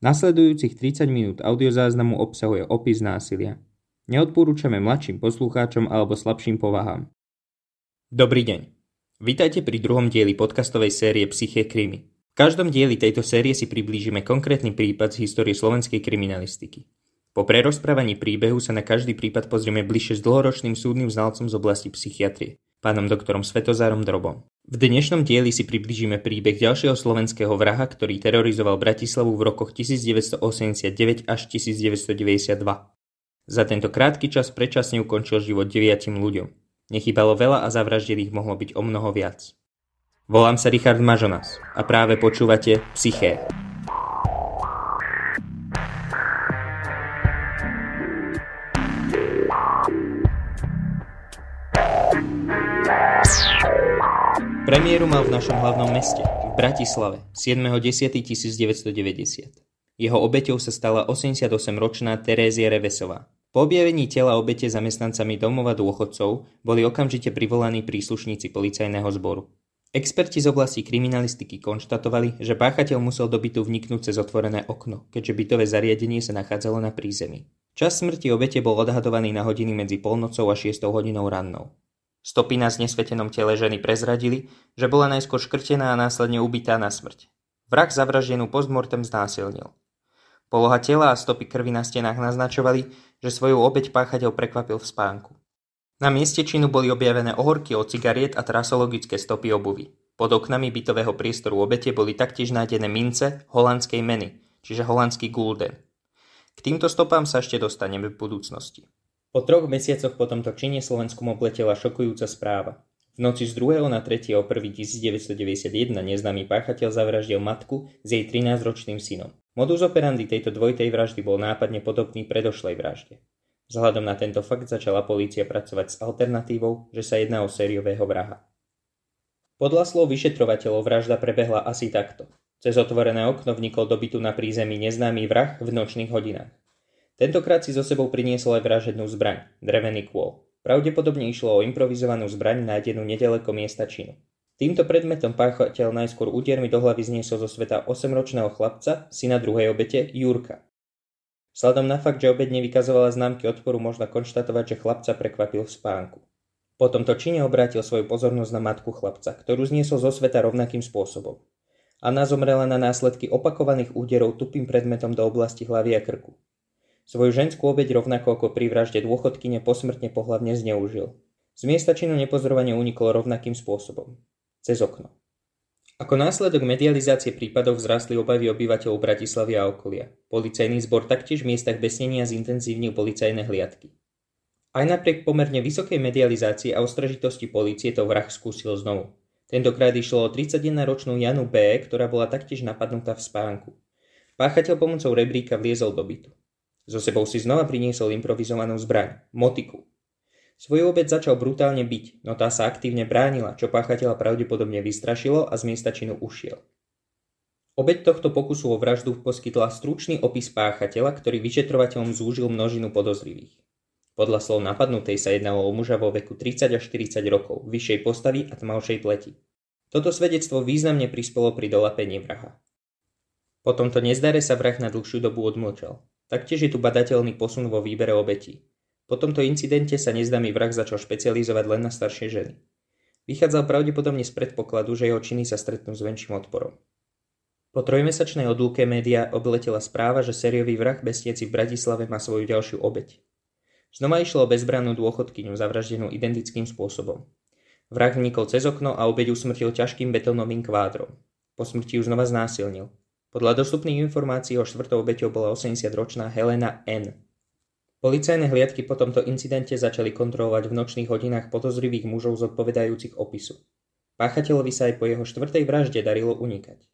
Nasledujúcich 30 minút audiozáznamu obsahuje opis násilia. Neodporúčame mladším poslucháčom alebo slabším povahám. Dobrý deň. Vítajte pri druhom dieli podcastovej série Psyché krimi. V každom dieli tejto série si priblížime konkrétny prípad z histórie slovenskej kriminalistiky. Po prerozprávaní príbehu sa na každý prípad pozrieme bližšie s dlhoročným súdnym znalcom z oblasti psychiatrie, pánom doktorom Svetozárom Drobom. V dnešnom dieli si približíme príbeh ďalšieho slovenského vraha, ktorý terorizoval Bratislavu v rokoch 1989 až 1992. Za tento krátky čas predčasne ukončil život deviatim ľuďom. Nechybalo veľa a zavraždených mohlo byť o mnoho viac. Volám sa Richard Mažonas a práve počúvate Psyché. Premiéru mal v našom hlavnom meste, v Bratislave, 7.10.1990. Jeho obeťou sa stala 88-ročná Terézia Revesová. Po objavení tela obete zamestnancami domova dôchodcov boli okamžite privolaní príslušníci policajného zboru. Experti z oblasti kriminalistiky konštatovali, že páchateľ musel do bytu vniknúť cez otvorené okno, keďže bytové zariadenie sa nachádzalo na prízemí. Čas smrti obete bol odhadovaný na hodiny medzi polnocou a 6 hodinou rannou. Stopy na znesvetenom tele ženy prezradili, že bola najskôr škrtená a následne ubitá na smrť. Vrah zavraždenú postmortem znásilnil. Poloha tela a stopy krvi na stenách naznačovali, že svoju obeď páchateľ prekvapil v spánku. Na mieste činu boli objavené ohorky od cigariet a trasologické stopy obuvy. Pod oknami bytového priestoru obete boli taktiež nájdené mince holandskej meny, čiže holandský gulden. K týmto stopám sa ešte dostaneme v budúcnosti. Po troch mesiacoch po tomto čine Slovenskom opletela šokujúca správa. V noci z 2. na 3. 1. 1991 neznámy páchateľ zavraždil matku s jej 13-ročným synom. Modus operandi tejto dvojtej vraždy bol nápadne podobný predošlej vražde. Vzhľadom na tento fakt začala polícia pracovať s alternatívou, že sa jedná o sériového vraha. Podľa slov vyšetrovateľov vražda prebehla asi takto. Cez otvorené okno vnikol do bytu na prízemí neznámy vrah v nočných hodinách. Tentokrát si so sebou priniesol aj vražednú zbraň, drevený kôl. Pravdepodobne išlo o improvizovanú zbraň nájdenú nedaleko miesta činu. Týmto predmetom páchateľ najskôr údermi do hlavy zniesol zo sveta 8-ročného chlapca, syna druhej obete, Jurka. Sladom na fakt, že obed nevykazovala známky odporu, možno konštatovať, že chlapca prekvapil v spánku. Po tomto čine obrátil svoju pozornosť na matku chlapca, ktorú zniesol zo sveta rovnakým spôsobom. Anna zomrela na následky opakovaných úderov tupým predmetom do oblasti hlavy a krku. Svoju ženskú obeď rovnako ako pri vražde dôchodkyne posmrtne pohlavne zneužil. Z miesta činu nepozorovane unikol rovnakým spôsobom. Cez okno. Ako následok medializácie prípadov vzrastli obavy obyvateľov Bratislavy a okolia. Policajný zbor taktiež v miestach besnenia zintenzívnil policajné hliadky. Aj napriek pomerne vysokej medializácii a ostražitosti policie to vrah skúsil znovu. Tentokrát išlo o 31-ročnú Janu B., ktorá bola taktiež napadnutá v spánku. Páchateľ pomocou rebríka vliezol do bytu. So sebou si znova priniesol improvizovanú zbraň, motiku. Svoju obec začal brutálne byť, no tá sa aktívne bránila, čo páchateľa pravdepodobne vystrašilo a z miesta činu ušiel. Obeď tohto pokusu o vraždu poskytla stručný opis páchateľa, ktorý vyšetrovateľom zúžil množinu podozrivých. Podľa slov napadnutej sa jednalo o muža vo veku 30 až 40 rokov, vyššej postavy a tmavšej pleti. Toto svedectvo významne prispelo pri dolapení vraha. Po tomto nezdare sa vrah na dlhšiu dobu odmlčal. Taktiež je tu badateľný posun vo výbere obetí. Po tomto incidente sa nezdámy vrah začal špecializovať len na staršie ženy. Vychádzal pravdepodobne z predpokladu, že jeho činy sa stretnú s väčším odporom. Po trojmesačnej odlúke média obletela správa, že sériový vrah bestieci v Bratislave má svoju ďalšiu obeť. Znova išlo o bezbrannú dôchodkyňu zavraždenú identickým spôsobom. Vrah vnikol cez okno a obeď usmrtil ťažkým betónovým kvádrom. Po smrti ju znova znásilnil. Podľa dostupných informácií o štvrtou obeťou bola 80-ročná Helena N. Policajné hliadky po tomto incidente začali kontrolovať v nočných hodinách podozrivých mužov zodpovedajúcich opisu. Páchateľovi sa aj po jeho štvrtej vražde darilo unikať.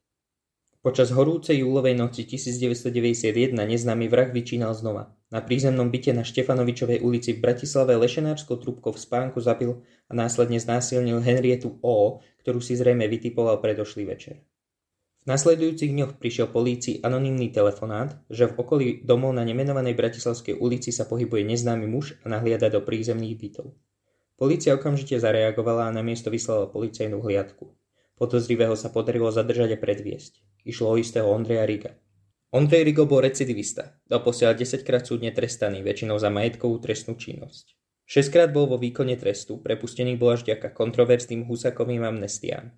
Počas horúcej júlovej noci 1991 neznámy vrah vyčínal znova. Na prízemnom byte na Štefanovičovej ulici v Bratislave lešenárskou trúbkou v spánku zapil a následne znásilnil Henrietu O, ktorú si zrejme vytipoval predošlý večer. V nasledujúcich dňoch prišiel polícii anonymný telefonát, že v okolí domov na nemenovanej Bratislavskej ulici sa pohybuje neznámy muž a nahliada do prízemných bytov. Polícia okamžite zareagovala a na miesto vyslala policajnú hliadku. Podozrivého sa podarilo zadržať a predviesť. Išlo o istého Ondreja Riga. Ondrej Rigo bol recidivista, doposiaľ 10 krát súdne trestaný, väčšinou za majetkovú trestnú činnosť. 6 krát bol vo výkone trestu, prepustený bol až ďaka kontroverzným husakovým amnestiám.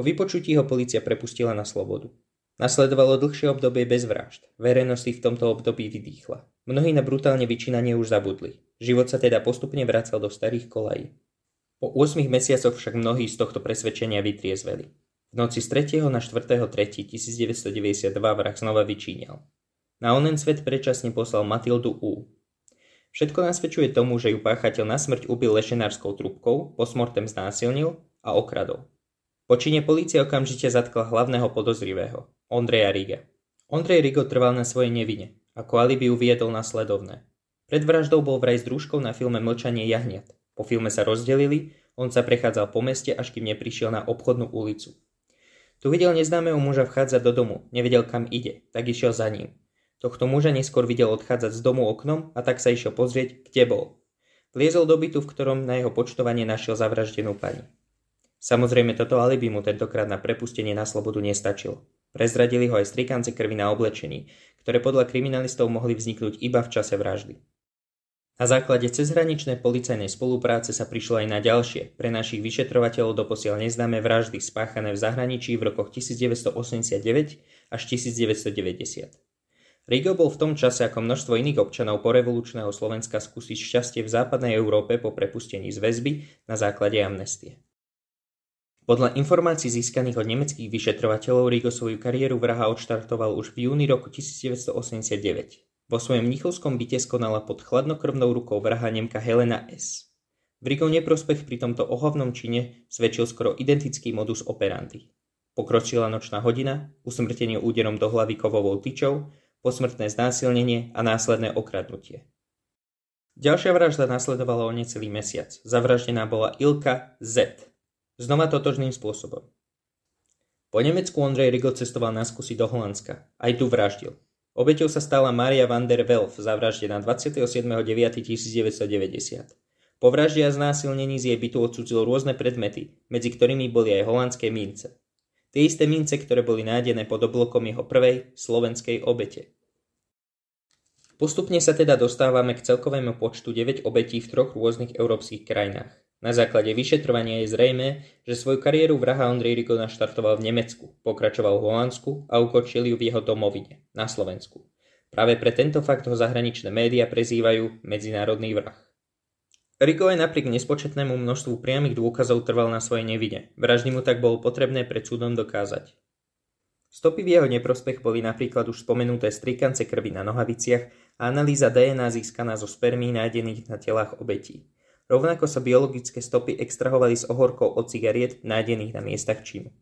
Po vypočutí ho policia prepustila na slobodu. Nasledovalo dlhšie obdobie bez vražd. Verejnosť si v tomto období vydýchla. Mnohí na brutálne vyčínanie už zabudli. Život sa teda postupne vracal do starých kolají. Po 8 mesiacoch však mnohí z tohto presvedčenia vytriezveli. V noci z 3. na 4.3.1992 vrah znova vyčíňal. Na onen svet predčasne poslal Matildu U. Všetko nasvedčuje tomu, že ju páchateľ na smrť ubil lešenárskou trubkou, posmortem znásilnil a okradol. Po čine polícia okamžite zatkla hlavného podozrivého, Ondreja Riga. Ondrej Rigo trval na svojej nevine, ako alibi uviedol nasledovné. Pred vraždou bol vraj s družkou na filme Mlčanie jahniat. Po filme sa rozdelili, on sa prechádzal po meste, až kým neprišiel na obchodnú ulicu. Tu videl neznámeho muža vchádzať do domu, nevedel kam ide, tak išiel za ním. Tohto muža neskôr videl odchádzať z domu oknom a tak sa išiel pozrieť, kde bol. Vliezol do bytu, v ktorom na jeho počtovanie našiel zavraždenú pani. Samozrejme toto alibi mu tentokrát na prepustenie na slobodu nestačilo. Prezradili ho aj strikance krvi na oblečení, ktoré podľa kriminalistov mohli vzniknúť iba v čase vraždy. Na základe cezhraničnej policajnej spolupráce sa prišlo aj na ďalšie, pre našich vyšetrovateľov doposiaľ neznáme vraždy spáchané v zahraničí v rokoch 1989 až 1990. Rigo bol v tom čase ako množstvo iných občanov porevolučného Slovenska skúsiť šťastie v západnej Európe po prepustení z väzby na základe amnestie. Podľa informácií získaných od nemeckých vyšetrovateľov Rigo svoju kariéru vraha odštartoval už v júni roku 1989. Vo svojom mnichovskom byte skonala pod chladnokrvnou rukou vraha Nemka Helena S. V Rigov neprospech pri tomto ohavnom čine svedčil skoro identický modus operandi. Pokročila nočná hodina, usmrtenie úderom do hlavy kovovou tyčou, posmrtné znásilnenie a následné okradnutie. Ďalšia vražda nasledovala o necelý mesiac. Zavraždená bola Ilka Z. Znova totožným spôsobom. Po Nemecku Ondrej Rigo cestoval na skúsi do Holandska. Aj tu vraždil. Obeťou sa stala Maria van der Welf, zavraždená 27.9.1990. Po vražde a znásilnení z jej bytu odsudzil rôzne predmety, medzi ktorými boli aj holandské mince. Tie isté mince, ktoré boli nájdené pod oblokom jeho prvej, slovenskej obete. Postupne sa teda dostávame k celkovému počtu 9 obetí v troch rôznych európskych krajinách. Na základe vyšetrovania je zrejme, že svoju kariéru vraha Ondrej Rigo naštartoval v Nemecku, pokračoval v Holandsku a ukončil ju v jeho domovine, na Slovensku. Práve pre tento fakt ho zahraničné médiá prezývajú medzinárodný vrah. Rigo aj napriek nespočetnému množstvu priamých dôkazov trval na svojej nevine. Vraždy mu tak bolo potrebné pred súdom dokázať. Stopy v jeho neprospech boli napríklad už spomenuté strikance krvi na nohaviciach a analýza DNA získaná zo spermí nájdených na telách obetí. Rovnako sa biologické stopy extrahovali z ohorkov od cigariet nájdených na miestach činu.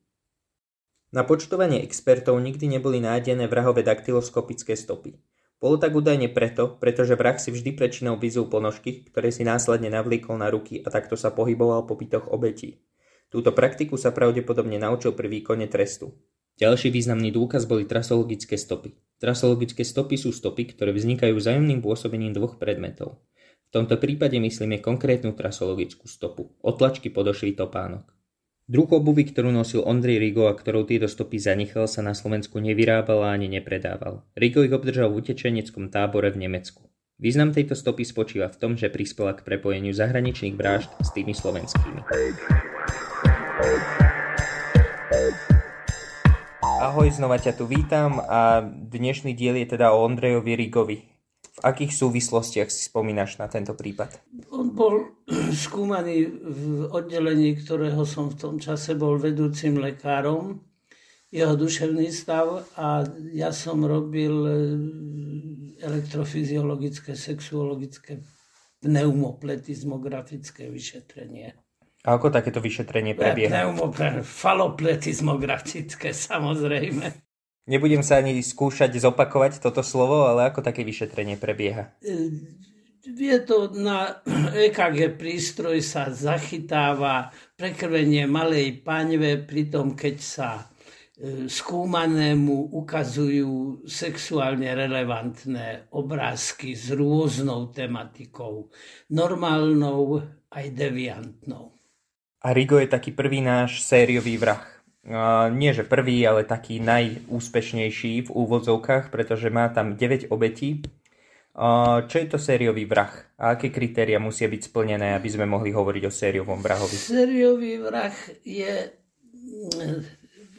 Na počtovanie expertov nikdy neboli nájdené vrahové daktyloskopické stopy. Bolo tak údajne preto, pretože vrah si vždy prečinou vyzul ponožky, ktoré si následne navlíkol na ruky a takto sa pohyboval po bytoch obetí. Túto praktiku sa pravdepodobne naučil pri výkone trestu. Ďalší významný dôkaz boli trasologické stopy. Trasologické stopy sú stopy, ktoré vznikajú vzájomným pôsobením dvoch predmetov. V tomto prípade myslíme konkrétnu trasologickú stopu, otlačky podošvy topánok. Druh obuvy, ktorú nosil Ondrej Rigo a ktorou tieto stopy zanechal, sa na Slovensku nevyrábal a ani nepredával. Rigo ich obdržal v utečeneckom tábore v Nemecku. Význam tejto stopy spočíva v tom, že prispela k prepojeniu zahraničných brážd s tými slovenskými. Ahoj, znova ťa tu vítam a dnešný diel je teda o Ondrejovi Rigovi. V akých súvislostiach si spomínaš na tento prípad? On bol skúmaný v oddelení, ktorého som v tom čase bol vedúcim lekárom, jeho duševný stav a ja som robil e, elektrofyziologické, sexuologické, pneumopletizmografické vyšetrenie. A ako takéto vyšetrenie prebieha? Pneumopletizmografické, samozrejme. Nebudem sa ani skúšať zopakovať toto slovo, ale ako také vyšetrenie prebieha? E, je to na EKG prístroj sa zachytáva prekrvenie malej paňve, pritom keď sa e, skúmanému ukazujú sexuálne relevantné obrázky s rôznou tematikou, normálnou aj deviantnou. A Rigo je taký prvý náš sériový vrah nie že prvý, ale taký najúspešnejší v úvodzovkách, pretože má tam 9 obetí. Čo je to sériový vrah a aké kritéria musia byť splnené, aby sme mohli hovoriť o sériovom vrahovi? Sériový vrah je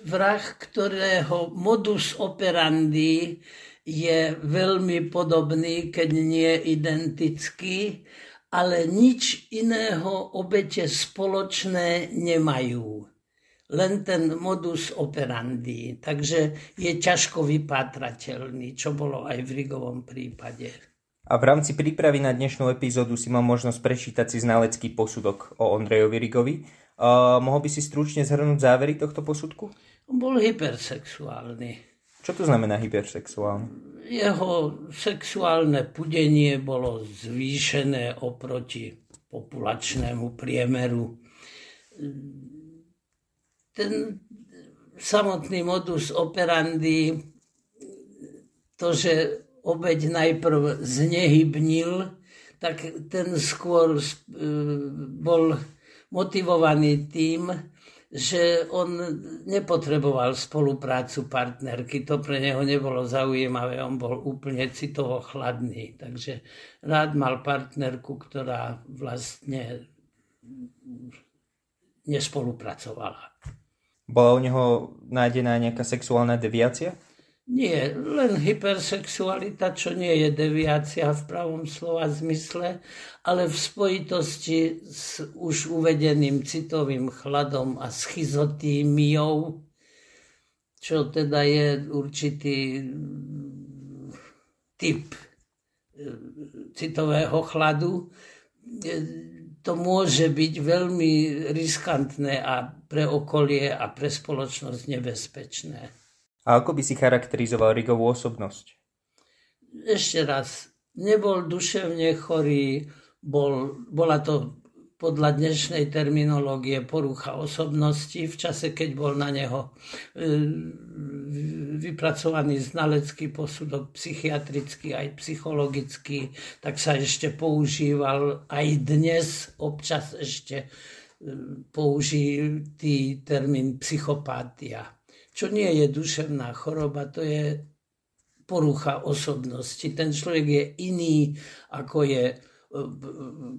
vrah, ktorého modus operandi je veľmi podobný, keď nie identický, ale nič iného obete spoločné nemajú len ten modus operandi. Takže je ťažko vypátrateľný, čo bolo aj v Rigovom prípade. A v rámci prípravy na dnešnú epizódu si mal možnosť prečítať si znalecký posudok o Ondrejovi Rigovi. Uh, mohol by si stručne zhrnúť závery tohto posudku? Bol hypersexuálny. Čo to znamená hypersexuálny? Jeho sexuálne pudenie bolo zvýšené oproti populačnému priemeru ten samotný modus operandi, to, že obeď najprv znehybnil, tak ten skôr e, bol motivovaný tým, že on nepotreboval spoluprácu partnerky, to pre neho nebolo zaujímavé, on bol úplne citovo chladný, takže rád mal partnerku, ktorá vlastne nespolupracovala. Bola u neho nájdená nejaká sexuálna deviácia? Nie, len hypersexualita, čo nie je deviácia v pravom slova zmysle, ale v spojitosti s už uvedeným citovým chladom a schizotímiou, čo teda je určitý typ e, citového chladu, to môže byť veľmi riskantné a pre okolie a pre spoločnosť nebezpečné. A ako by si charakterizoval Rigovú osobnosť? Ešte raz, nebol duševne chorý, bol, bola to podľa dnešnej terminológie porucha osobnosti v čase, keď bol na neho e, vypracovaný znalecký posudok psychiatrický aj psychologický, tak sa ešte používal aj dnes občas ešte použitý termín psychopátia. Čo nie je duševná choroba, to je porucha osobnosti. Ten človek je iný, ako je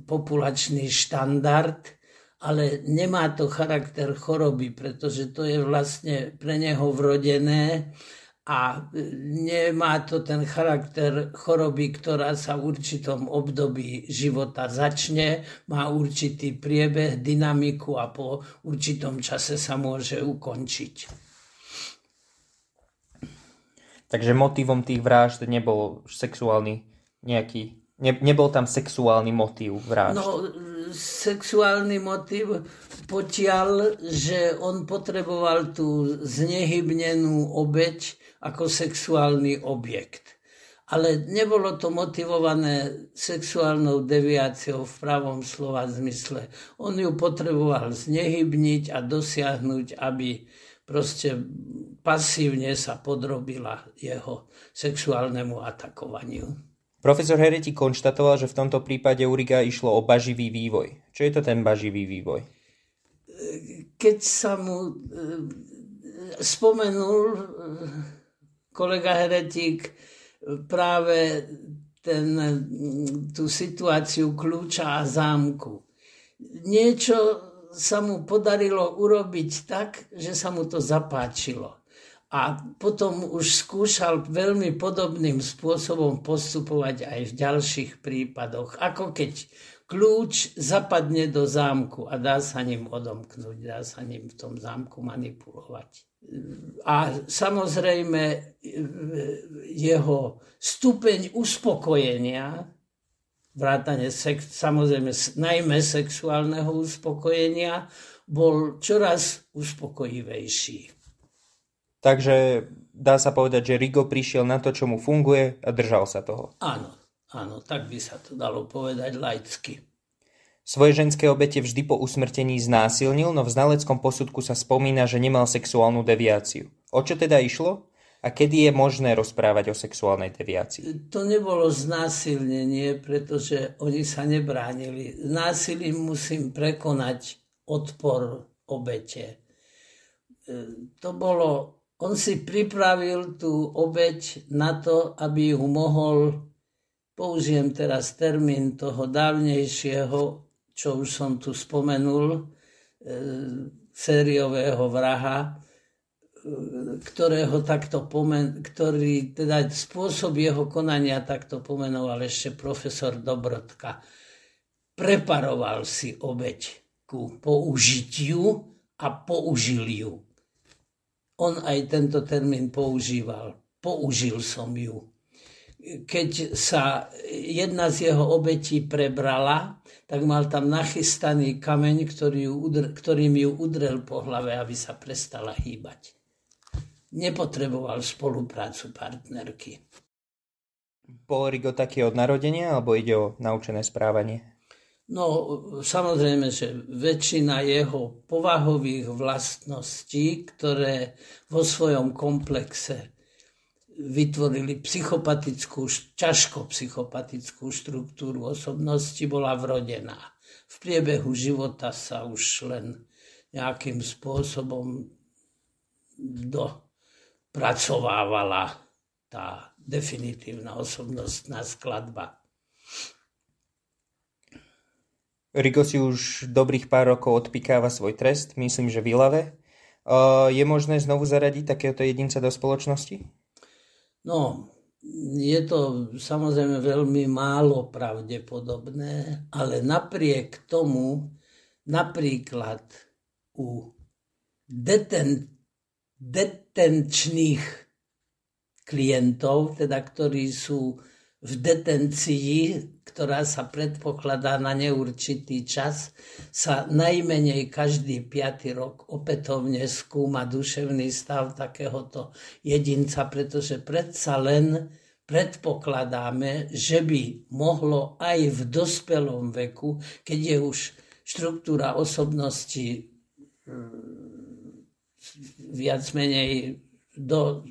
populačný štandard, ale nemá to charakter choroby, pretože to je vlastne pre neho vrodené a nemá to ten charakter choroby, ktorá sa v určitom období života začne, má určitý priebeh, dynamiku a po určitom čase sa môže ukončiť. Takže motivom tých vražd nebol sexuálny nejaký Ne, nebol tam sexuálny motív vražd. No, sexuálny motív potiaľ, že on potreboval tú znehybnenú obeď ako sexuálny objekt. Ale nebolo to motivované sexuálnou deviáciou v pravom slova zmysle. On ju potreboval znehybniť a dosiahnuť, aby proste pasívne sa podrobila jeho sexuálnemu atakovaniu. Profesor Hereti konštatoval, že v tomto prípade Uriga išlo o baživý vývoj. Čo je to ten baživý vývoj? Keď sa mu e, spomenul e, kolega Heretik práve ten, tú situáciu kľúča a zámku. Niečo sa mu podarilo urobiť tak, že sa mu to zapáčilo a potom už skúšal veľmi podobným spôsobom postupovať aj v ďalších prípadoch. Ako keď kľúč zapadne do zámku a dá sa ním odomknúť, dá sa ním v tom zámku manipulovať. A samozrejme jeho stupeň uspokojenia, vrátane sex, samozrejme najmä sexuálneho uspokojenia, bol čoraz uspokojivejší. Takže dá sa povedať, že Rigo prišiel na to, čo mu funguje a držal sa toho. Áno, áno, tak by sa to dalo povedať laicky. Svoje ženské obete vždy po usmrtení znásilnil, no v znaleckom posudku sa spomína, že nemal sexuálnu deviáciu. O čo teda išlo? A kedy je možné rozprávať o sexuálnej deviácii? To nebolo znásilnenie, pretože oni sa nebránili. Násilím musím prekonať odpor obete to bolo, on si pripravil tú obeď na to, aby ju mohol, použijem teraz termín toho dávnejšieho, čo už som tu spomenul, e, sériového vraha, ktorého takto pomen, ktorý teda spôsob jeho konania takto pomenoval ešte profesor Dobrodka. Preparoval si obeď ku použitiu a použil ju. On aj tento termín používal. Použil som ju. Keď sa jedna z jeho obetí prebrala, tak mal tam nachystaný kameň, ktorý ju, ktorým ju udrel po hlave, aby sa prestala hýbať nepotreboval spoluprácu partnerky. Bol Rigo taký od narodenia, alebo ide o naučené správanie? No, samozrejme, že väčšina jeho povahových vlastností, ktoré vo svojom komplexe vytvorili psychopatickú, ťažko psychopatickú štruktúru osobnosti, bola vrodená. V priebehu života sa už len nejakým spôsobom do pracovávala tá definitívna osobnostná skladba. Rigo si už dobrých pár rokov odpikáva svoj trest, myslím, že v Ilave. Je možné znovu zaradiť takéhoto jedinca do spoločnosti? No, je to samozrejme veľmi málo pravdepodobné, ale napriek tomu napríklad u detent, detenčných klientov, teda ktorí sú v detencii, ktorá sa predpokladá na neurčitý čas, sa najmenej každý piatý rok opätovne skúma duševný stav takéhoto jedinca, pretože predsa len predpokladáme, že by mohlo aj v dospelom veku, keď je už štruktúra osobnosti viac menej do,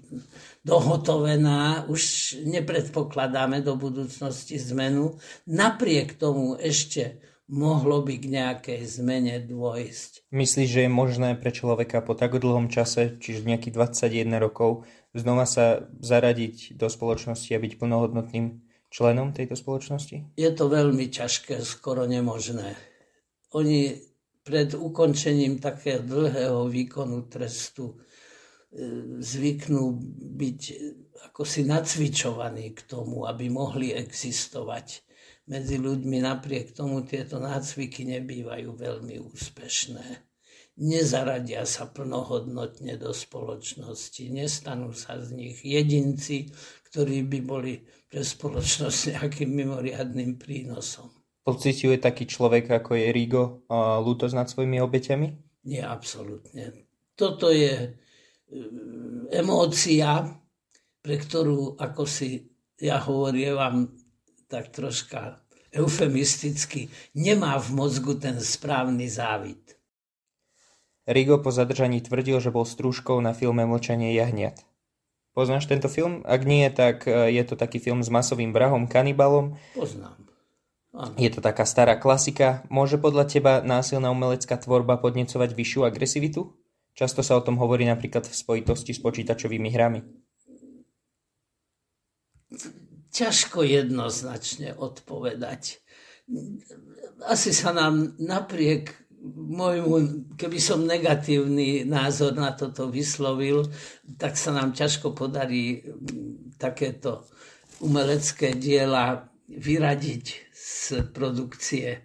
dohotovená, už nepredpokladáme do budúcnosti zmenu. Napriek tomu ešte mohlo by k nejakej zmene dôjsť. Myslíš, že je možné pre človeka po tak dlhom čase, čiže nejakých 21 rokov, znova sa zaradiť do spoločnosti a byť plnohodnotným členom tejto spoločnosti? Je to veľmi ťažké, skoro nemožné. Oni pred ukončením takého dlhého výkonu trestu zvyknú byť ako si nacvičovaní k tomu, aby mohli existovať medzi ľuďmi. Napriek tomu tieto nácviky nebývajú veľmi úspešné. Nezaradia sa plnohodnotne do spoločnosti, nestanú sa z nich jedinci, ktorí by boli pre spoločnosť nejakým mimoriadným prínosom. Pociťuje taký človek, ako je Rigo, lútosť nad svojimi obeťami? Nie, absolútne. Toto je emócia, pre ktorú, ako si ja hovorím vám tak troška eufemisticky, nemá v mozgu ten správny závit. Rigo po zadržaní tvrdil, že bol strúžkou na filme Mlčanie jahniat. Poznáš tento film? Ak nie, tak e, je to taký film s masovým vrahom, kanibalom. Poznám. Ano. Je to taká stará klasika. Môže podľa teba násilná umelecká tvorba podnecovať vyššiu agresivitu? Často sa o tom hovorí napríklad v spojitosti s počítačovými hrami. Ťažko jednoznačne odpovedať. Asi sa nám napriek môjmu, keby som negatívny názor na toto vyslovil, tak sa nám ťažko podarí takéto umelecké diela vyradiť z produkcie.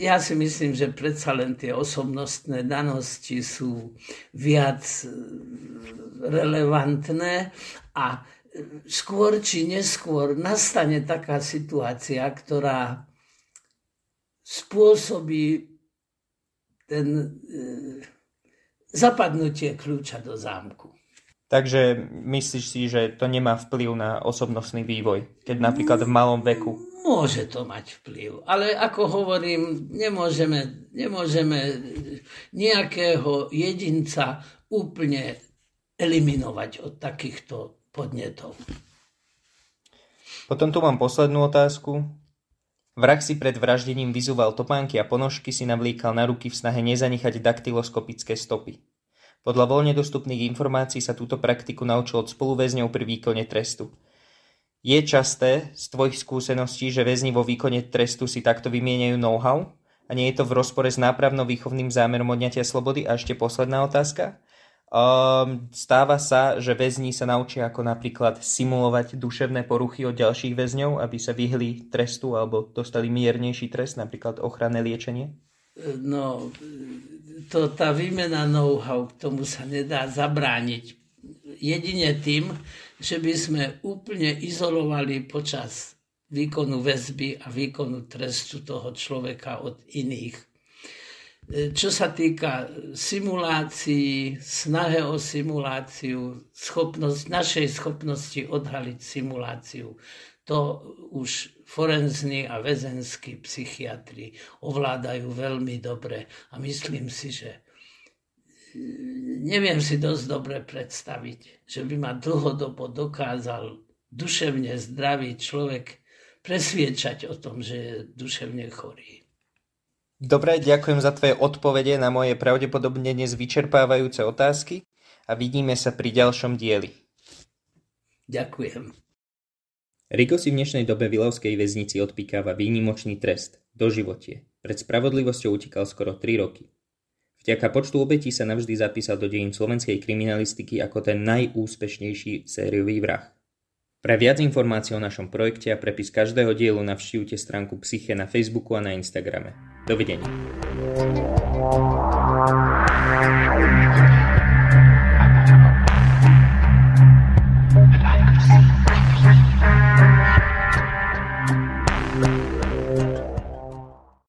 Ja si myslím, že predsa len tie osobnostné danosti sú viac e, relevantné a skôr či neskôr nastane taká situácia, ktorá spôsobí ten e, zapadnutie kľúča do zámku. Takže myslíš si, že to nemá vplyv na osobnostný vývoj, keď napríklad v malom veku Môže to mať vplyv, ale ako hovorím, nemôžeme, nemôžeme nejakého jedinca úplne eliminovať od takýchto podnetov. Potom tu mám poslednú otázku. Vrah si pred vraždením vyzúval topánky a ponožky si navlíkal na ruky v snahe nezanechať daktyloskopické stopy. Podľa voľne dostupných informácií sa túto praktiku naučil od spoluväzňov pri výkone trestu. Je časté z tvojich skúseností, že väzni vo výkone trestu si takto vymieňajú know-how? A nie je to v rozpore s nápravno-výchovným zámerom odňatia slobody? A ešte posledná otázka. Um, stáva sa, že väzni sa naučia ako napríklad simulovať duševné poruchy od ďalších väzňov, aby sa vyhli trestu alebo dostali miernejší trest, napríklad ochranné liečenie? No, to, tá výmena know-how, k tomu sa nedá zabrániť. Jedine tým, že by sme úplne izolovali počas výkonu väzby a výkonu trestu toho človeka od iných. Čo sa týka simulácií, snahe o simuláciu, schopnosť, našej schopnosti odhaliť simuláciu, to už forenzní a väzenskí psychiatri ovládajú veľmi dobre. A myslím si, že neviem si dosť dobre predstaviť, že by ma dlhodobo dokázal duševne zdravý človek presviečať o tom, že je duševne chorý. Dobre, ďakujem za tvoje odpovede na moje pravdepodobne dnes vyčerpávajúce otázky a vidíme sa pri ďalšom dieli. Ďakujem. Rigo si v dnešnej dobe v Ilovskej väznici odpikáva výnimočný trest, doživotie. Pred spravodlivosťou utekal skoro 3 roky. Vďaka počtu obetí sa navždy zapísal do dejín slovenskej kriminalistiky ako ten najúspešnejší sériový vrah. Pre viac informácií o našom projekte a prepis každého dielu navštívte stránku Psyche na Facebooku a na Instagrame. Dovidenia.